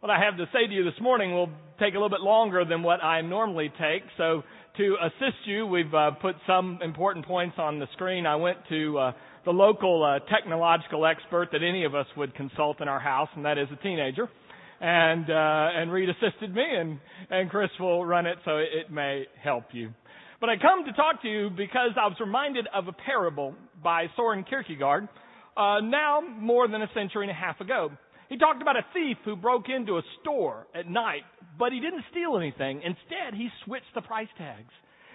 What I have to say to you this morning will take a little bit longer than what I normally take. So to assist you, we've uh, put some important points on the screen. I went to uh, the local uh, technological expert that any of us would consult in our house, and that is a teenager. And uh, and Reed assisted me, and and Chris will run it, so it, may help you. But I come to talk to you because I was reminded of a parable by Soren Kierkegaard, uh, now more than a century and a half ago. He talked about a thief who broke into a store at night, but he didn't steal anything. Instead, he switched the price tags.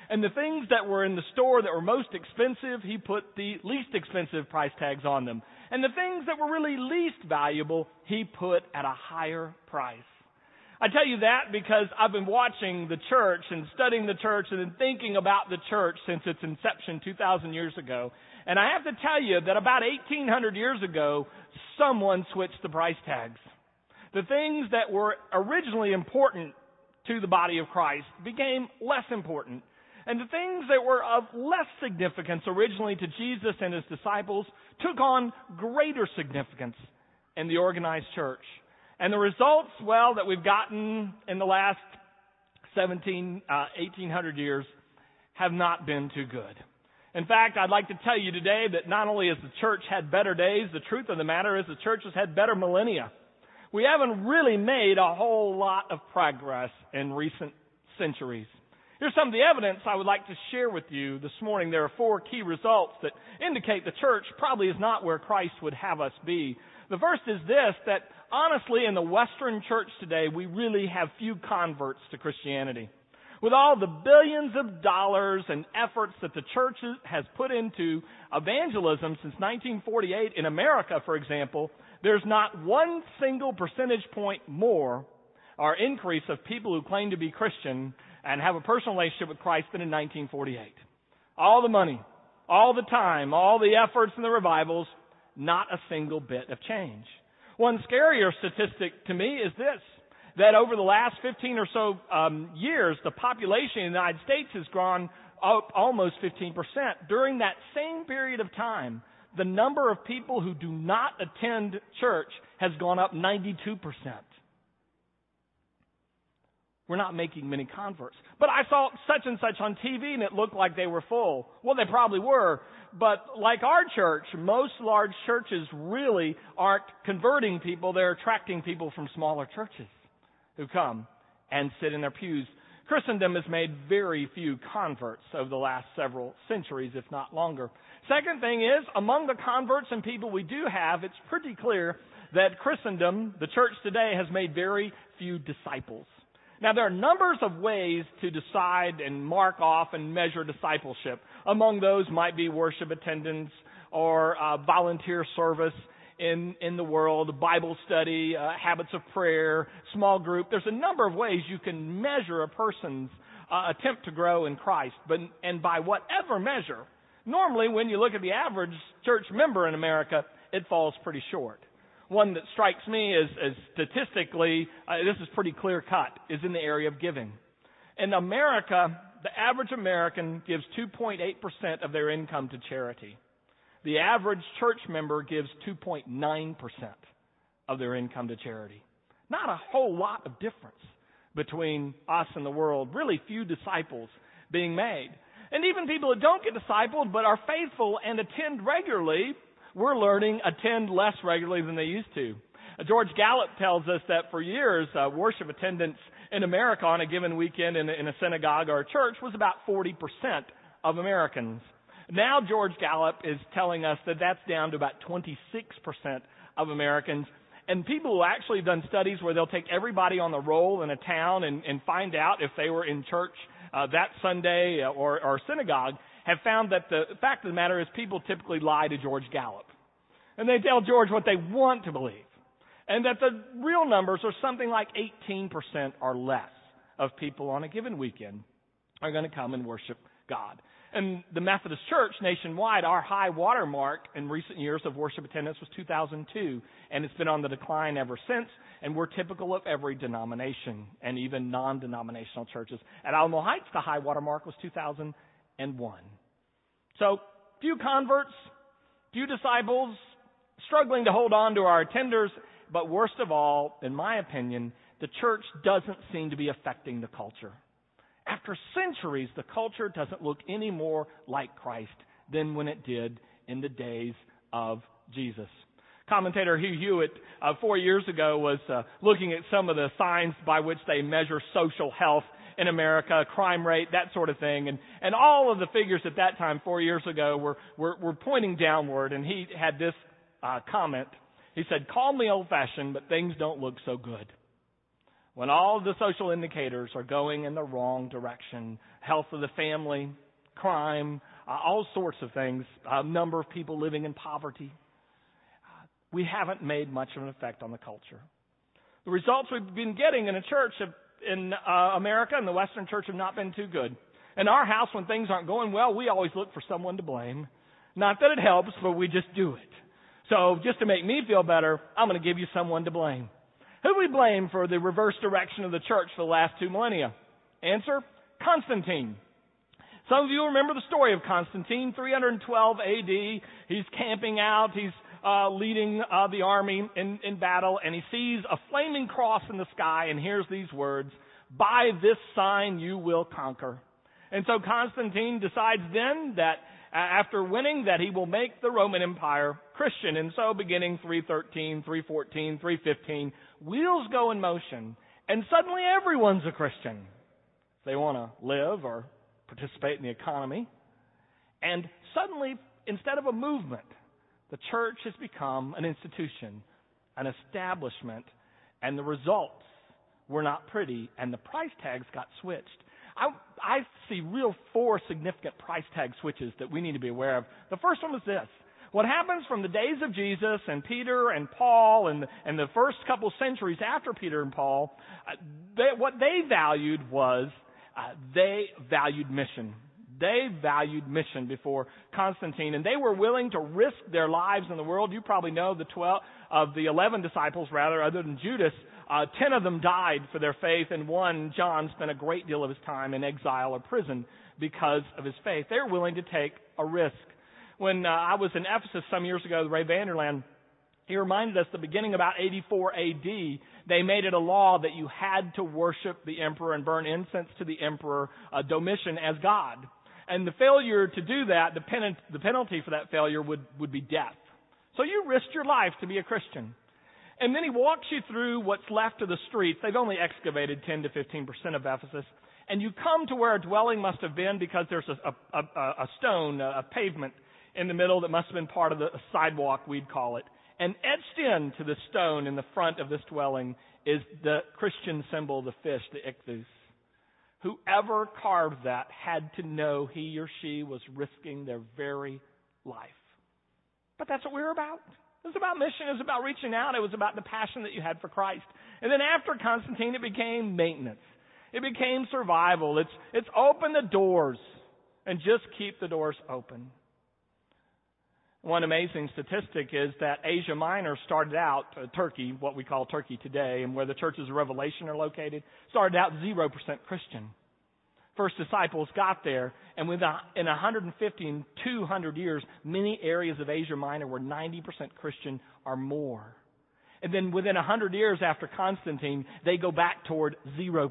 And the things that were in the store that were most expensive, he put the least expensive price tags on them. And the things that were really least valuable, he put at a higher price. I tell you that because I've been watching the church and studying the church and then thinking about the church since its inception 2,000 years ago. And I have to tell you that about 1,800 years ago, someone switched the price tags. The things that were originally important to the body of Christ became less important. And the things that were of less significance originally to Jesus and his disciples took on greater significance in the organized church. And the results, well, that we've gotten in the last 17, uh, 1800 years have not been too good. In fact, I'd like to tell you today that not only has the church had better days, the truth of the matter is the church has had better millennia. We haven't really made a whole lot of progress in recent centuries. Here's some of the evidence I would like to share with you this morning. There are four key results that indicate the church probably is not where Christ would have us be. The first is this, that honestly in the Western church today, we really have few converts to Christianity. With all the billions of dollars and efforts that the church has put into evangelism since 1948 in America, for example, there's not one single percentage point more or increase of people who claim to be Christian and have a personal relationship with Christ than in 1948. All the money, all the time, all the efforts and the revivals, not a single bit of change. One scarier statistic to me is this that over the last 15 or so um, years, the population in the United States has grown up almost 15%. During that same period of time, the number of people who do not attend church has gone up 92%. We're not making many converts. But I saw such and such on TV and it looked like they were full. Well, they probably were. But like our church, most large churches really aren't converting people. They're attracting people from smaller churches who come and sit in their pews. Christendom has made very few converts over the last several centuries, if not longer. Second thing is, among the converts and people we do have, it's pretty clear that Christendom, the church today, has made very few disciples. Now, there are numbers of ways to decide and mark off and measure discipleship. Among those might be worship attendance or uh, volunteer service in, in the world, Bible study, uh, habits of prayer, small group. There's a number of ways you can measure a person's uh, attempt to grow in Christ. But, and by whatever measure, normally when you look at the average church member in America, it falls pretty short. One that strikes me as, as statistically, uh, this is pretty clear cut, is in the area of giving. In America, the average American gives 2.8% of their income to charity. The average church member gives 2.9% of their income to charity. Not a whole lot of difference between us and the world. Really few disciples being made. And even people that don't get discipled but are faithful and attend regularly, we're learning attend less regularly than they used to. Uh, George Gallup tells us that for years, uh, worship attendance in America on a given weekend in in a synagogue or a church was about 40% of Americans. Now George Gallup is telling us that that's down to about 26% of Americans. And people who actually have done studies where they'll take everybody on the roll in a town and, and find out if they were in church uh, that Sunday uh, or, or synagogue have found that the fact of the matter is people typically lie to George Gallup. And they tell George what they want to believe. And that the real numbers are something like 18% or less of people on a given weekend are going to come and worship God. And the Methodist Church nationwide, our high water mark in recent years of worship attendance was 2002, and it's been on the decline ever since. And we're typical of every denomination and even non-denominational churches. At Alamo Heights, the high water mark was 2001. So, few converts, few disciples, struggling to hold on to our attenders, but worst of all, in my opinion, the church doesn't seem to be affecting the culture. After centuries, the culture doesn't look any more like Christ than when it did in the days of Jesus. Commentator Hugh Hewitt, uh, four years ago, was uh, looking at some of the signs by which they measure social health in America, crime rate, that sort of thing. And, and all of the figures at that time, four years ago, were, were, were pointing downward. And he had this uh, comment. He said, Call me old fashioned, but things don't look so good. When all the social indicators are going in the wrong direction, health of the family, crime, uh, all sorts of things, a number of people living in poverty, uh, we haven't made much of an effect on the culture. The results we've been getting in a church have, in uh, America and the Western church have not been too good. In our house, when things aren't going well, we always look for someone to blame. Not that it helps, but we just do it. So just to make me feel better, I'm going to give you someone to blame. Who do we blame for the reverse direction of the church for the last two millennia? Answer, Constantine. Some of you remember the story of Constantine, 312 AD. He's camping out, he's uh, leading uh, the army in, in battle, and he sees a flaming cross in the sky and hears these words, By this sign you will conquer. And so Constantine decides then that after winning that he will make the Roman Empire Christian. And so beginning 313, 314, 315, wheels go in motion and suddenly everyone's a Christian. They want to live or participate in the economy. And suddenly, instead of a movement, the church has become an institution, an establishment, and the results were not pretty, and the price tags got switched. I, I see real four significant price tag switches that we need to be aware of. The first one was this. What happens from the days of Jesus and Peter and Paul and, and the first couple centuries after Peter and Paul, uh, they, what they valued was uh, they valued mission. They valued mission before Constantine, and they were willing to risk their lives in the world. You probably know the twelve of the eleven disciples, rather, other than Judas, uh, ten of them died for their faith, and one, John, spent a great deal of his time in exile or prison because of his faith. They were willing to take a risk. When uh, I was in Ephesus some years ago, Ray Vander Laan, he reminded us the beginning about 84 AD, they made it a law that you had to worship the emperor and burn incense to the emperor, uh, Domitian, as God. And the failure to do that, the, pen- the penalty for that failure would, would be death. So you risked your life to be a Christian. And then he walks you through what's left of the streets. They've only excavated 10 to 15 percent of Ephesus. And you come to where a dwelling must have been because there's a, a, a, a stone, a pavement in the middle that must have been part of the sidewalk, we'd call it. And etched into the stone in the front of this dwelling is the Christian symbol, the fish, the ichthus. Whoever carved that had to know he or she was risking their very life. But that's what we're about. It was about mission. It was about reaching out. It was about the passion that you had for Christ. And then after Constantine, it became maintenance. It became survival. It's, it's open the doors and just keep the doors open. One amazing statistic is that Asia Minor started out, uh, Turkey, what we call Turkey today, and where the churches of Revelation are located, started out 0% Christian first disciples got there, and within in 150 and 200 years, many areas of Asia Minor were 90% Christian or more. And then within 100 years after Constantine, they go back toward 0%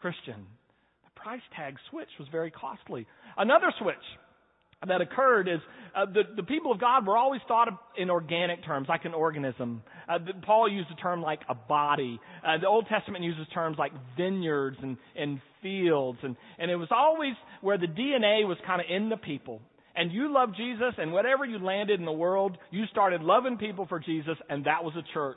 Christian. The price tag switch was very costly. Another switch that occurred is uh, the, the people of God were always thought of in organic terms, like an organism. Uh, the, Paul used a term like a body. Uh, the Old Testament uses terms like vineyards and, and fields. And, and it was always where the DNA was kind of in the people. And you loved Jesus, and whatever you landed in the world, you started loving people for Jesus, and that was a church.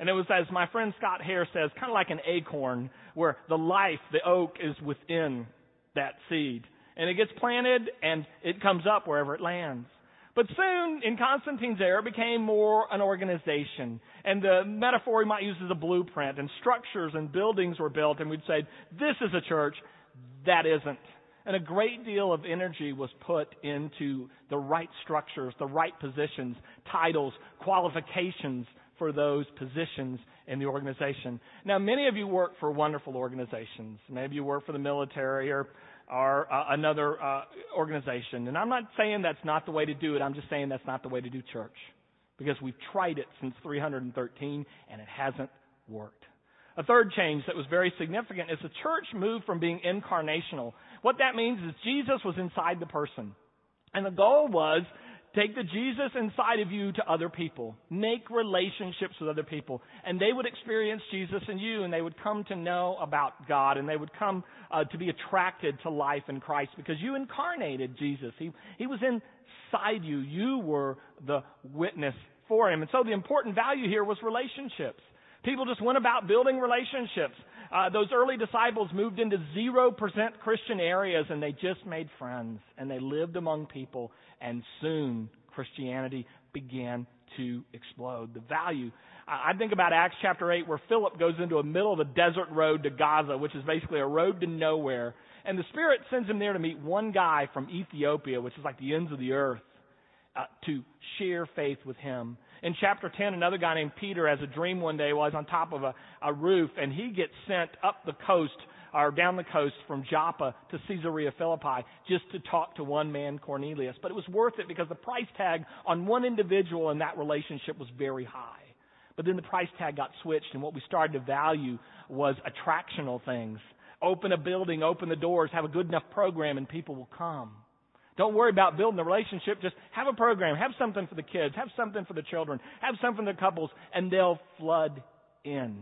And it was, as my friend Scott Hare says, kind of like an acorn, where the life, the oak, is within that seed and it gets planted and it comes up wherever it lands. But soon, in Constantine's era, it became more an organization. And the metaphor we might use is a blueprint, and structures and buildings were built, and we'd say, this is a church, that isn't. And a great deal of energy was put into the right structures, the right positions, titles, qualifications for those positions in the organization. Now, many of you work for wonderful organizations. Maybe you work for the military or or uh, another uh, organization. And I'm not saying that's not the way to do it. I'm just saying that's not the way to do church. because we've tried it since 313 and it hasn't worked. A third change that was very significant is the church moved from being incarnational. What that means is Jesus was inside the person. And the goal was take the Jesus inside of you to other people. Make relationships with other people. And they would experience Jesus in you and they would come to know about God and they would come uh, to be attracted to life in Christ because you incarnated Jesus. He, he was inside you. You were the witness for him. And so the important value here was relationships. People just went about building relationships. Uh, those early disciples moved into 0% Christian areas and they just made friends and they lived among people and soon Christianity began to explode. The value. I think about Acts chapter 8 where Philip goes into the middle of a desert road to Gaza, which is basically a road to nowhere. And the Spirit sends him there to meet one guy from Ethiopia, which is like the ends of the earth, uh, to share faith with him. In chapter 10, another guy named Peter has a dream one day while he's on top of a, a roof, and he gets sent up the coast or down the coast from Joppa to Caesarea Philippi just to talk to one man, Cornelius. But it was worth it because the price tag on one individual in that relationship was very high. But then the price tag got switched, and what we started to value was attractional things. Open a building, open the doors, have a good enough program, and people will come. Don't worry about building a relationship. Just have a program. Have something for the kids. Have something for the children. Have something for the couples, and they'll flood in.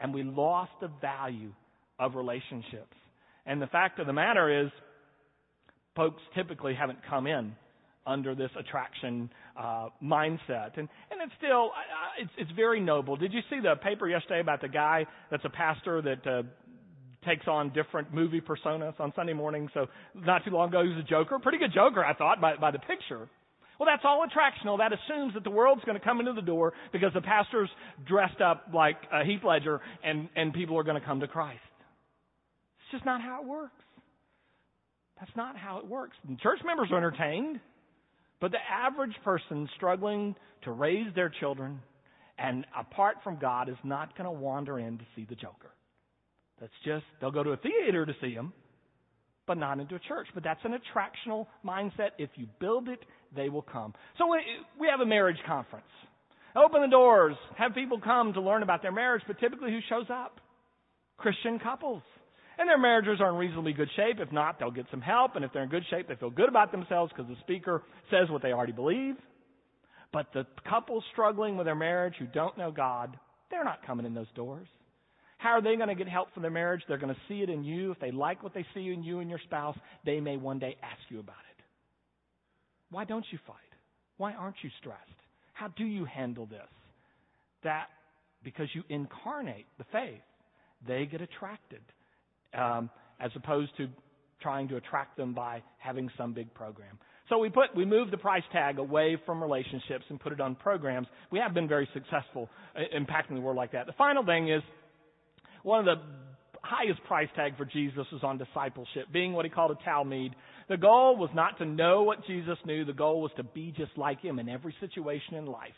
And we lost the value of relationships. And the fact of the matter is, folks typically haven't come in under this attraction uh, mindset, and and it's still uh, it's it's very noble. Did you see the paper yesterday about the guy that's a pastor that uh, takes on different movie personas on Sunday morning. So not too long ago, he was a joker. Pretty good joker, I thought, by, by the picture. Well, that's all attractional. That assumes that the world's going to come into the door because the pastor's dressed up like a Heath Ledger and, and people are going to come to Christ. It's just not how it works. That's not how it works. And church members are entertained, but the average person struggling to raise their children and apart from God is not going to wander in to see the joker. That's just, they'll go to a theater to see him, but not into a church. But that's an attractional mindset. If you build it, they will come. So we have a marriage conference. Open the doors, have people come to learn about their marriage, but typically who shows up? Christian couples. And their marriages are in reasonably good shape. If not, they'll get some help. And if they're in good shape, they feel good about themselves because the speaker says what they already believe. But the couples struggling with their marriage who don't know God, they're not coming in those doors. How are they going to get help for their marriage? They're going to see it in you. If they like what they see in you and your spouse, they may one day ask you about it. Why don't you fight? Why aren't you stressed? How do you handle this? That because you incarnate the faith, they get attracted, um, as opposed to trying to attract them by having some big program. So we put we moved the price tag away from relationships and put it on programs. We have been very successful impacting the world like that. The final thing is one of the highest price tag for Jesus was on discipleship, being what he called a talmid. The goal was not to know what Jesus knew. The goal was to be just like him in every situation in life.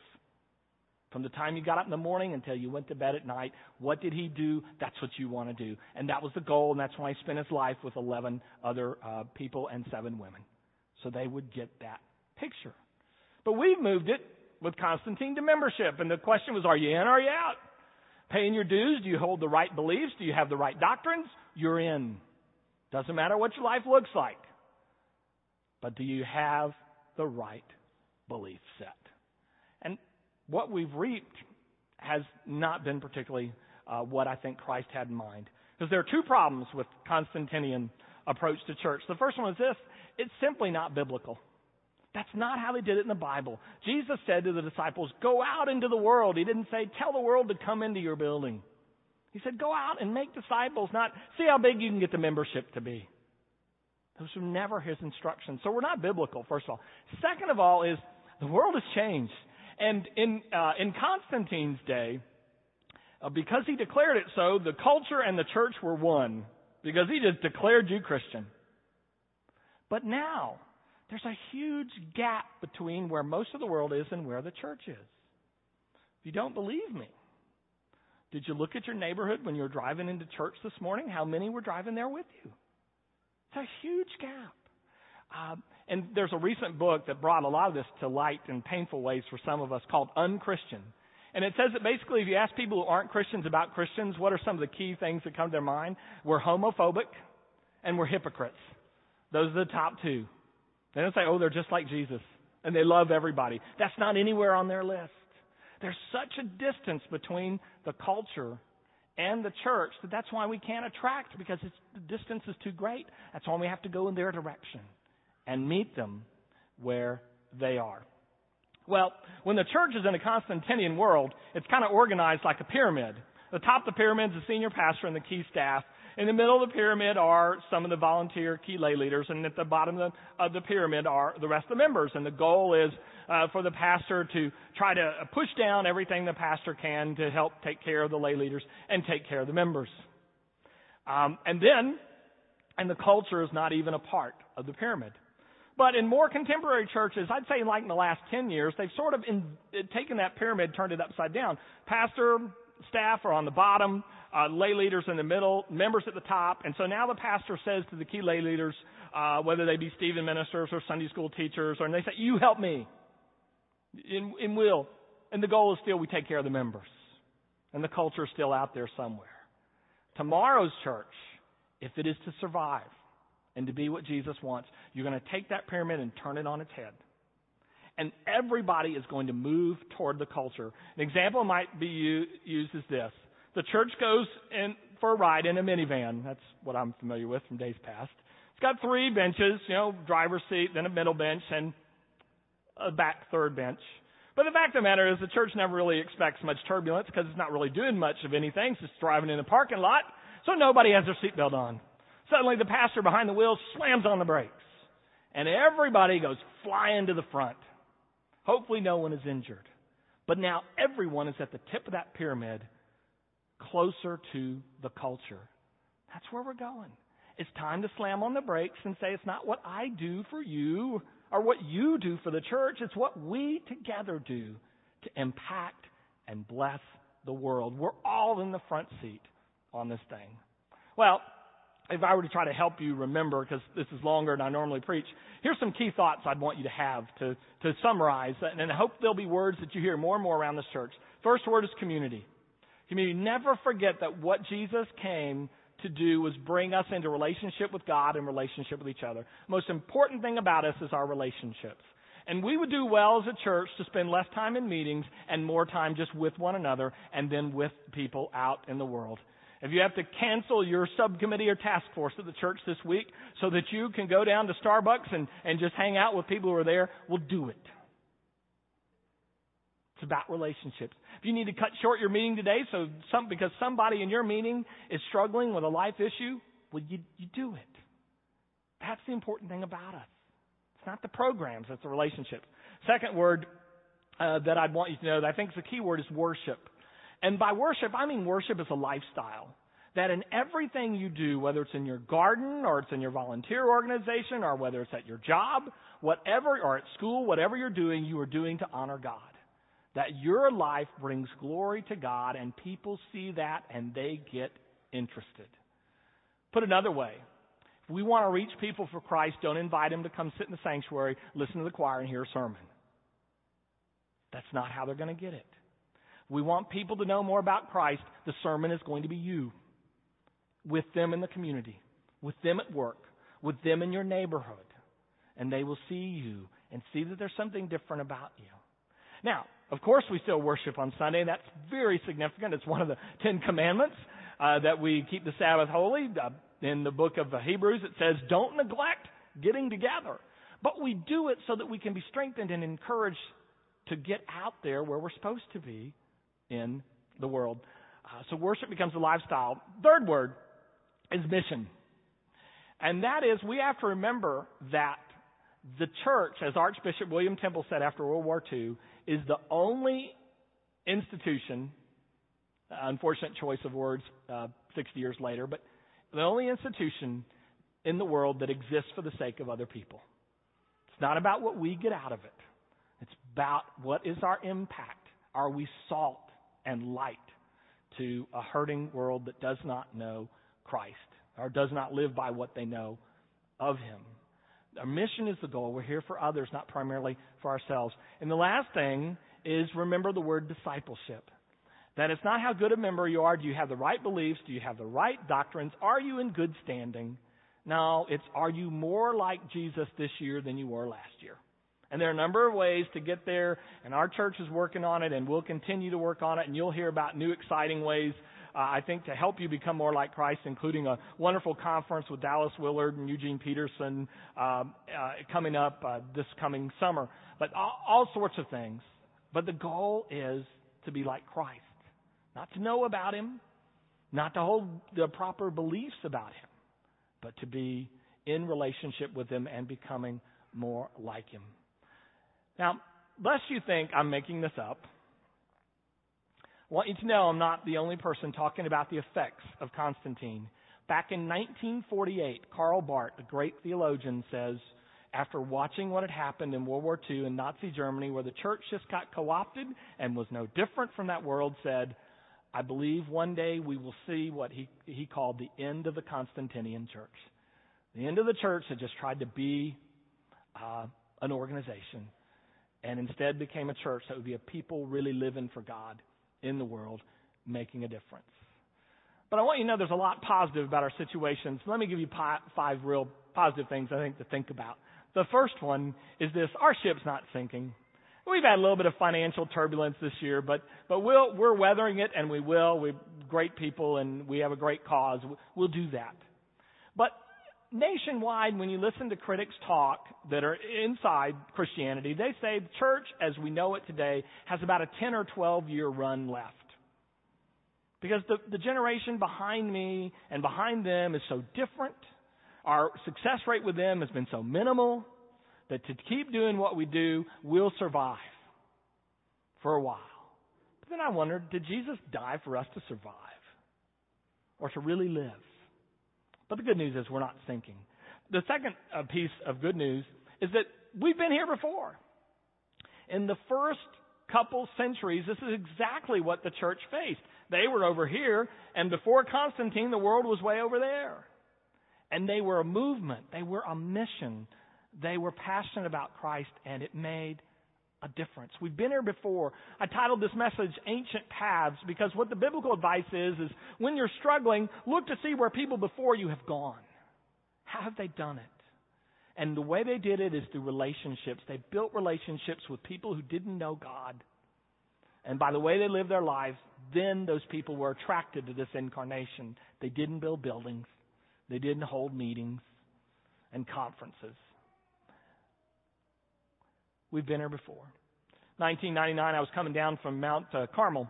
From the time you got up in the morning until you went to bed at night, what did he do? That's what you want to do. And that was the goal, and that's why he spent his life with 11 other uh, people and seven women. So they would get that picture. But we've moved it with Constantine to membership. And the question was, are you in or are you out? Paying your dues, do you hold the right beliefs? Do you have the right doctrines? You're in. Doesn't matter what your life looks like. But do you have the right belief set? And what we've reaped has not been particularly uh, what I think Christ had in mind. Because there are two problems with Constantinian approach to church. The first one is this it's simply not biblical. That's not how they did it in the Bible. Jesus said to the disciples, Go out into the world. He didn't say, Tell the world to come into your building. He said, Go out and make disciples, not see how big you can get the membership to be. Those were never his instructions. So we're not biblical, first of all. Second of all, is the world has changed. And in, uh, in Constantine's day, uh, because he declared it so, the culture and the church were one. Because he just declared you Christian. But now, there's a huge gap between where most of the world is and where the church is. If you don't believe me, did you look at your neighborhood when you were driving into church this morning? How many were driving there with you? It's a huge gap. Uh, and there's a recent book that brought a lot of this to light in painful ways for some of us called Unchristian. And it says that basically if you ask people who aren't Christians about Christians, what are some of the key things that come to their mind? We're homophobic and we're hypocrites. Those are the top two. They don't say, oh, they're just like Jesus and they love everybody. That's not anywhere on their list. There's such a distance between the culture and the church that that's why we can't attract because the distance is too great. That's why we have to go in their direction and meet them where they are. Well, when the church is in a Constantinian world, it's kind of organized like a pyramid. The top of the pyramid is the senior pastor and the key staff. In the middle of the pyramid are some of the volunteer key lay leaders, and at the bottom of the, of the pyramid are the rest of the members. And the goal is uh, for the pastor to try to push down everything the pastor can to help take care of the lay leaders and take care of the members. Um, and then, and the culture is not even a part of the pyramid. But in more contemporary churches, I'd say like in the last 10 years, they've sort of in, taken that pyramid, turned it upside down. Pastor, staff are on the bottom, uh, lay leaders in the middle, members at the top. And so now the pastor says to the key lay leaders, uh, whether they be Stephen ministers or Sunday school teachers, or and they say, you help me. In, in will. And the goal is still we take care of the members. And the culture is still out there somewhere. Tomorrow's church, if it is to survive and to be what Jesus wants, you're going to take that pyramid and turn it on its head. And everybody is going to move toward the culture. An example might be used as this. The church goes in for a ride in a minivan. That's what I'm familiar with from days past. It's got three benches, you know, driver's seat, then a middle bench, and a back third bench. But the fact of the matter is the church never really expects much turbulence because it's not really doing much of anything. It's just driving in the parking lot. So nobody has their seatbelt on. Suddenly the pastor behind the wheel slams on the brakes. And everybody goes flying to the front. Hopefully no one is injured. But now everyone is at the tip of that pyramid closer to the culture. That's where we're going. It's time to slam on the brakes and say, it's not what I do for you or what you do for the church. It's what we together do to impact and bless the world. We're all in the front seat on this thing. Well, if I were to try to help you remember, because this is longer than I normally preach, here's some key thoughts I'd want you to have to, to summarize, and I hope there'll be words that you hear more and more around this church. First word is community. Community. Never forget that what Jesus came to do was bring us into relationship with God and relationship with each other. Most important thing about us is our relationships. And we would do well as a church to spend less time in meetings and more time just with one another and then with people out in the world. If you have to cancel your subcommittee or task force at the church this week so that you can go down to Starbucks and, and just hang out with people who are there, we'll do it. About relationships. If you need to cut short your meeting today so some, because somebody in your meeting is struggling with a life issue, well, you, you do it. That's the important thing about us. It's not the programs, it's the relationships. Second word uh, that I'd want you to know that I think is the key word is worship. And by worship, I mean worship is a lifestyle. That in everything you do, whether it's in your garden or it's in your volunteer organization or whether it's at your job, whatever, or at school, whatever you're doing, you are doing to honor God that your life brings glory to God and people see that and they get interested. Put another way, if we want to reach people for Christ, don't invite them to come sit in the sanctuary, listen to the choir, and hear a sermon. That's not how they're going to get it. We want people to know more about Christ. The sermon is going to be you, with them in the community, with them at work, with them in your neighborhood. And they will see you and see that there's something different about you. Now, of course, we still worship on Sunday. That's very significant. It's one of the Ten Commandments uh, that we keep the Sabbath holy. Uh, in the book of Hebrews, it says, "Don't neglect getting together." But we do it so that we can be strengthened and encouraged to get out there where we're supposed to be in the world. Uh, so worship becomes a lifestyle. Third word is mission. And that is, we have to remember that the church, as Archbishop William Temple said after World War II, is the only institution, unfortunate choice of words uh, 60 years later, but the only institution in the world that exists for the sake of other people. It's not about what we get out of it. It's about what is our impact. Are we salt and light to a hurting world that does not know Christ or does not live by what they know of Him? Our mission is the goal. We're here for others, not primarily for ourselves. And the last thing is remember the word discipleship. That it's not how good a member you are. Do you have the right beliefs? Do you have the right doctrines? Are you in good standing? No, it's are you more like Jesus this year than you were last year? And there are a number of ways to get there, and our church is working on it, and we'll continue to work on it, and you'll hear about new exciting ways, uh, I think, to help you become more like Christ, including a wonderful conference with Dallas Willard and Eugene Peterson um, uh, coming up uh, this coming summer. But all, all sorts of things. But the goal is to be like Christ. Not to know about Him, not to hold the proper beliefs about Him, but to be in relationship with Him and becoming more like Him. Now, lest you think I'm making this up, want you to know I'm not the only person talking about the effects of Constantine. Back in 1948, Karl Barth, a great theologian, says, after watching what had happened in World War II in Nazi Germany, where the church just got co opted and was no different from that world, said, I believe one day we will see what he, he called the end of the Constantinian church. The end of the church that just tried to be uh, an organization and instead became a church that would be a people really living for God in the world, making a difference. But I want you to know there's a lot positive about our situation. So let me give you five real positive things I think to think about. The first one is this our ship's not sinking. We've had a little bit of financial turbulence this year, but but we'll, we're weathering it, and we will. We're great people, and we have a great cause. We'll do that. But nationwide, when you listen to critics talk that are inside Christianity, they say the church, as we know it today, has about a 10 or 12 year run left. Because the, the generation behind me and behind them is so different. Our success rate with them has been so minimal that to keep doing what we do, we'll survive for a while. But then I wondered, did Jesus die for us to survive or to really live? But the good news is we're not sinking. The second uh, piece of good news is that we've been here before. In the first couple centuries, this is exactly what the church faced. They were over here, and before Constantine, the world was way over there. And they were a movement, they were a mission they were passionate about Christ, and it made a difference. We've been here before. I titled this message Ancient Paths because what the biblical advice is is when you're struggling, look to see where people before you have gone. How have they done it? And the way they did it is through relationships. They built relationships with people who didn't know God. And by the way they lived their lives, then those people were attracted to this incarnation. They didn't build buildings. They didn't hold meetings and conferences. We've been here before. 1999, I was coming down from Mount uh, Carmel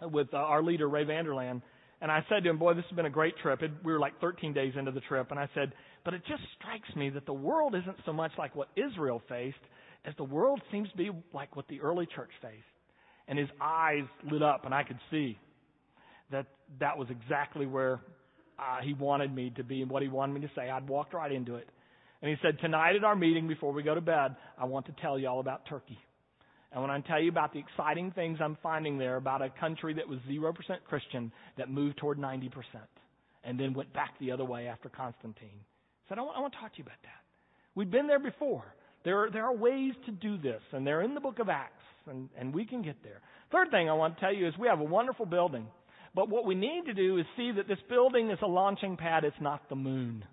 with uh, our leader, Ray Vander Laan. And I said to him, Boy, this has been a great trip. It, we were like 13 days into the trip. And I said, But it just strikes me that the world isn't so much like what Israel faced as the world seems to be like what the early church faced. And his eyes lit up, and I could see that that was exactly where uh, he wanted me to be and what he wanted me to say. I'd walked right into it. And he said, Tonight at our meeting before we go to bed, I want to tell you all about Turkey. And when I tell you about the exciting things I'm finding there about a country that was 0% Christian that moved toward 90% and then went back the other way after Constantine. I said, I want, I want to talk to you about that. We've been there before. There are, there are ways to do this, and they're in the book of Acts, and, and we can get there. Third thing I want to tell you is we have a wonderful building. But what we need to do is see that this building is a launching pad, it's not the moon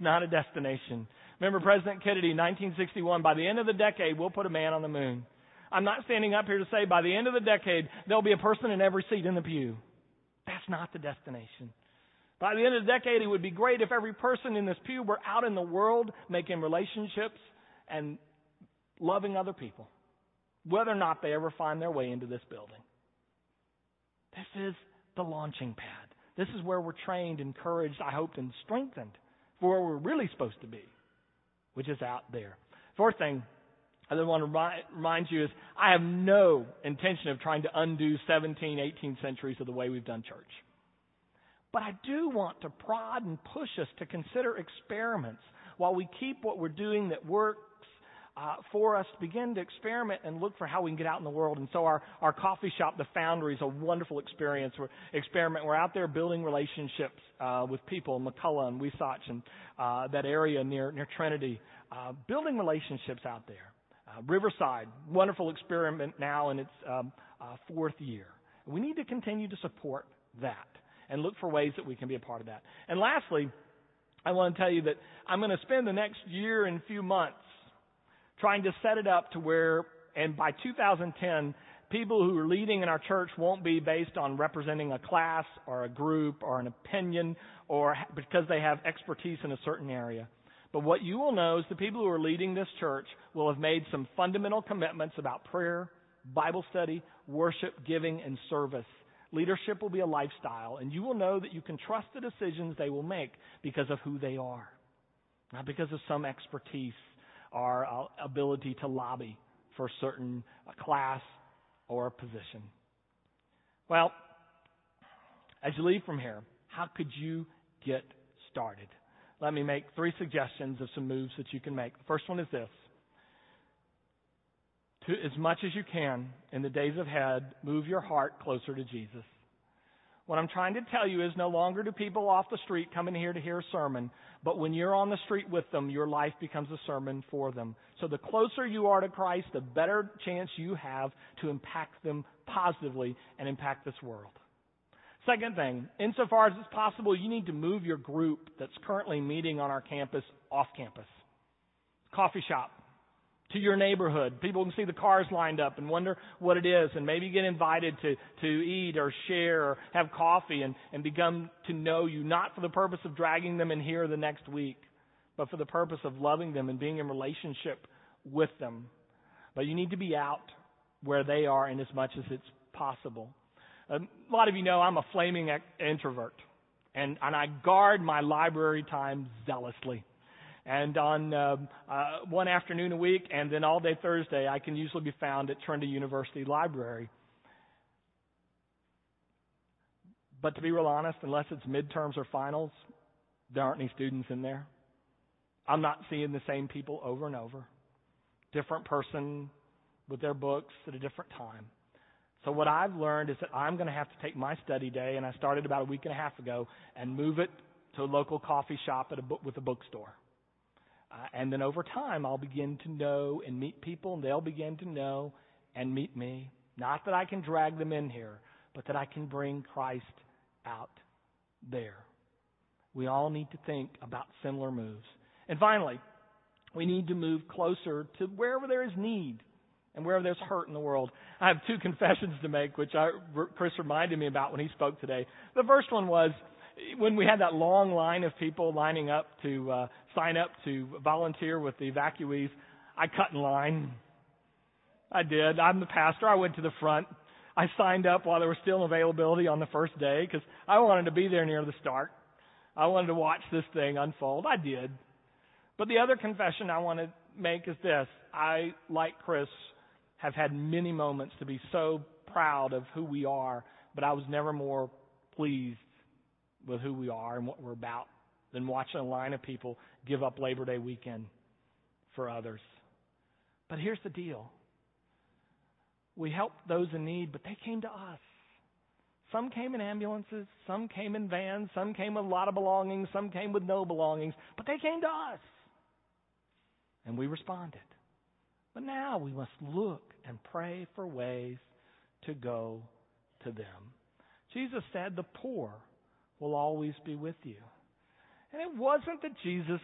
not a destination. Remember President Kennedy, 1961, by the end of the decade, we'll put a man on the moon. I'm not standing up here to say by the end of the decade, there'll be a person in every seat in the pew. That's not the destination. By the end of the decade, it would be great if every person in this pew were out in the world making relationships and loving other people, whether or not they ever find their way into this building. This is the launching pad. This is where we're trained, encouraged, I hope, and strengthened where we're really supposed to be, which is out there. Fourth thing I want to remind you is I have no intention of trying to undo 17, 18 centuries of the way we've done church. But I do want to prod and push us to consider experiments while we keep what we're doing that works uh, for us to begin to experiment and look for how we can get out in the world. And so our, our coffee shop, The Foundry, is a wonderful experience. We're, experiment. We're out there building relationships uh, with people in McCullough and Weesach and uh, that area near, near Trinity, uh, building relationships out there. Uh, Riverside, wonderful experiment now in its um, uh, fourth year. We need to continue to support that and look for ways that we can be a part of that. And lastly, I want to tell you that I'm going to spend the next year and few months trying to set it up to where, and by 2010, people who are leading in our church won't be based on representing a class or a group or an opinion or because they have expertise in a certain area. But what you will know is the people who are leading this church will have made some fundamental commitments about prayer, Bible study, worship, giving, and service. Leadership will be a lifestyle, and you will know that you can trust the decisions they will make because of who they are, not because of some expertise or uh, ability to lobby for a certain uh, class or a position. Well, as you leave from here, how could you get started? Let me make three suggestions of some moves that you can make. The first one is this. To, as much as you can in the days ahead, move your heart closer to Jesus. What I'm trying to tell you is no longer do people off the street come in here to hear a sermon, but when you're on the street with them, your life becomes a sermon for them. So the closer you are to Christ, the better chance you have to impact them positively and impact this world. Second thing, insofar as it's possible, you need to move your group that's currently meeting on our campus off campus. Coffee shop, to your neighborhood. People can see the cars lined up and wonder what it is and maybe get invited to, to eat or share or have coffee and, and become to know you, not for the purpose of dragging them in here the next week, but for the purpose of loving them and being in relationship with them. But you need to be out where they are in as much as it's possible. Um, a lot of you know I'm a flaming introvert, and, and I guard my library time zealously. And on uh, uh, one afternoon a week, and then all day Thursday, I can usually be found at Trinity University Library. But to be real honest, unless it's midterms or finals, there aren't any students in there. I'm not seeing the same people over and over. Different person with their books at a different time. So what I've learned is that I'm going to have to take my study day, and I started about a week and a half ago, and move it to a local coffee shop at a book, with a bookstore. Uh, and then over time, I'll begin to know and meet people, and they'll begin to know and meet me. Not that I can drag them in here, but that I can bring Christ out there. We all need to think about similar moves. And finally, we need to move closer to wherever there is need and wherever there's hurt in the world. I have two confessions to make, which I, Chris reminded me about when he spoke today. The first one was when we had that long line of people lining up to uh, sign up to volunteer with the evacuees, I cut in line. I did. I'm the pastor. I went to the front. I signed up while there was still availability on the first day because I wanted to be there near the start. I wanted to watch this thing unfold. I did. But the other confession I want to make is this. I, like Chris, have had many moments to be so proud of who we are, but I was never more pleased with who we are and what we're about than watching a line of people give up Labor Day weekend for others. But here's the deal we helped those in need, but they came to us. Some came in ambulances, some came in vans, some came with a lot of belongings, some came with no belongings, but they came to us. And we responded. But now we must look and pray for ways to go to them. Jesus said, The poor will always be with you. And it wasn't that Jesus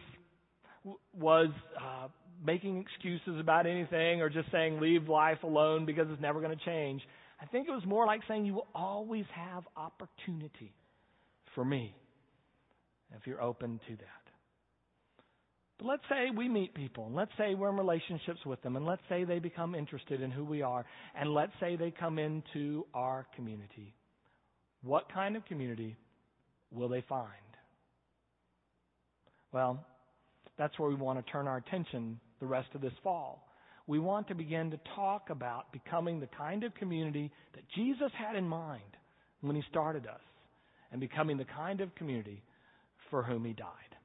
w- was uh, making excuses about anything or just saying, leave life alone because it's never going to change. I think it was more like saying, you will always have opportunity for me if you're open to that. But let's say we meet people, and let's say we're in relationships with them, and let's say they become interested in who we are, and let's say they come into our community. What kind of community will they find? Well, that's where we want to turn our attention the rest of this fall. We want to begin to talk about becoming the kind of community that Jesus had in mind when he started us, and becoming the kind of community for whom he died.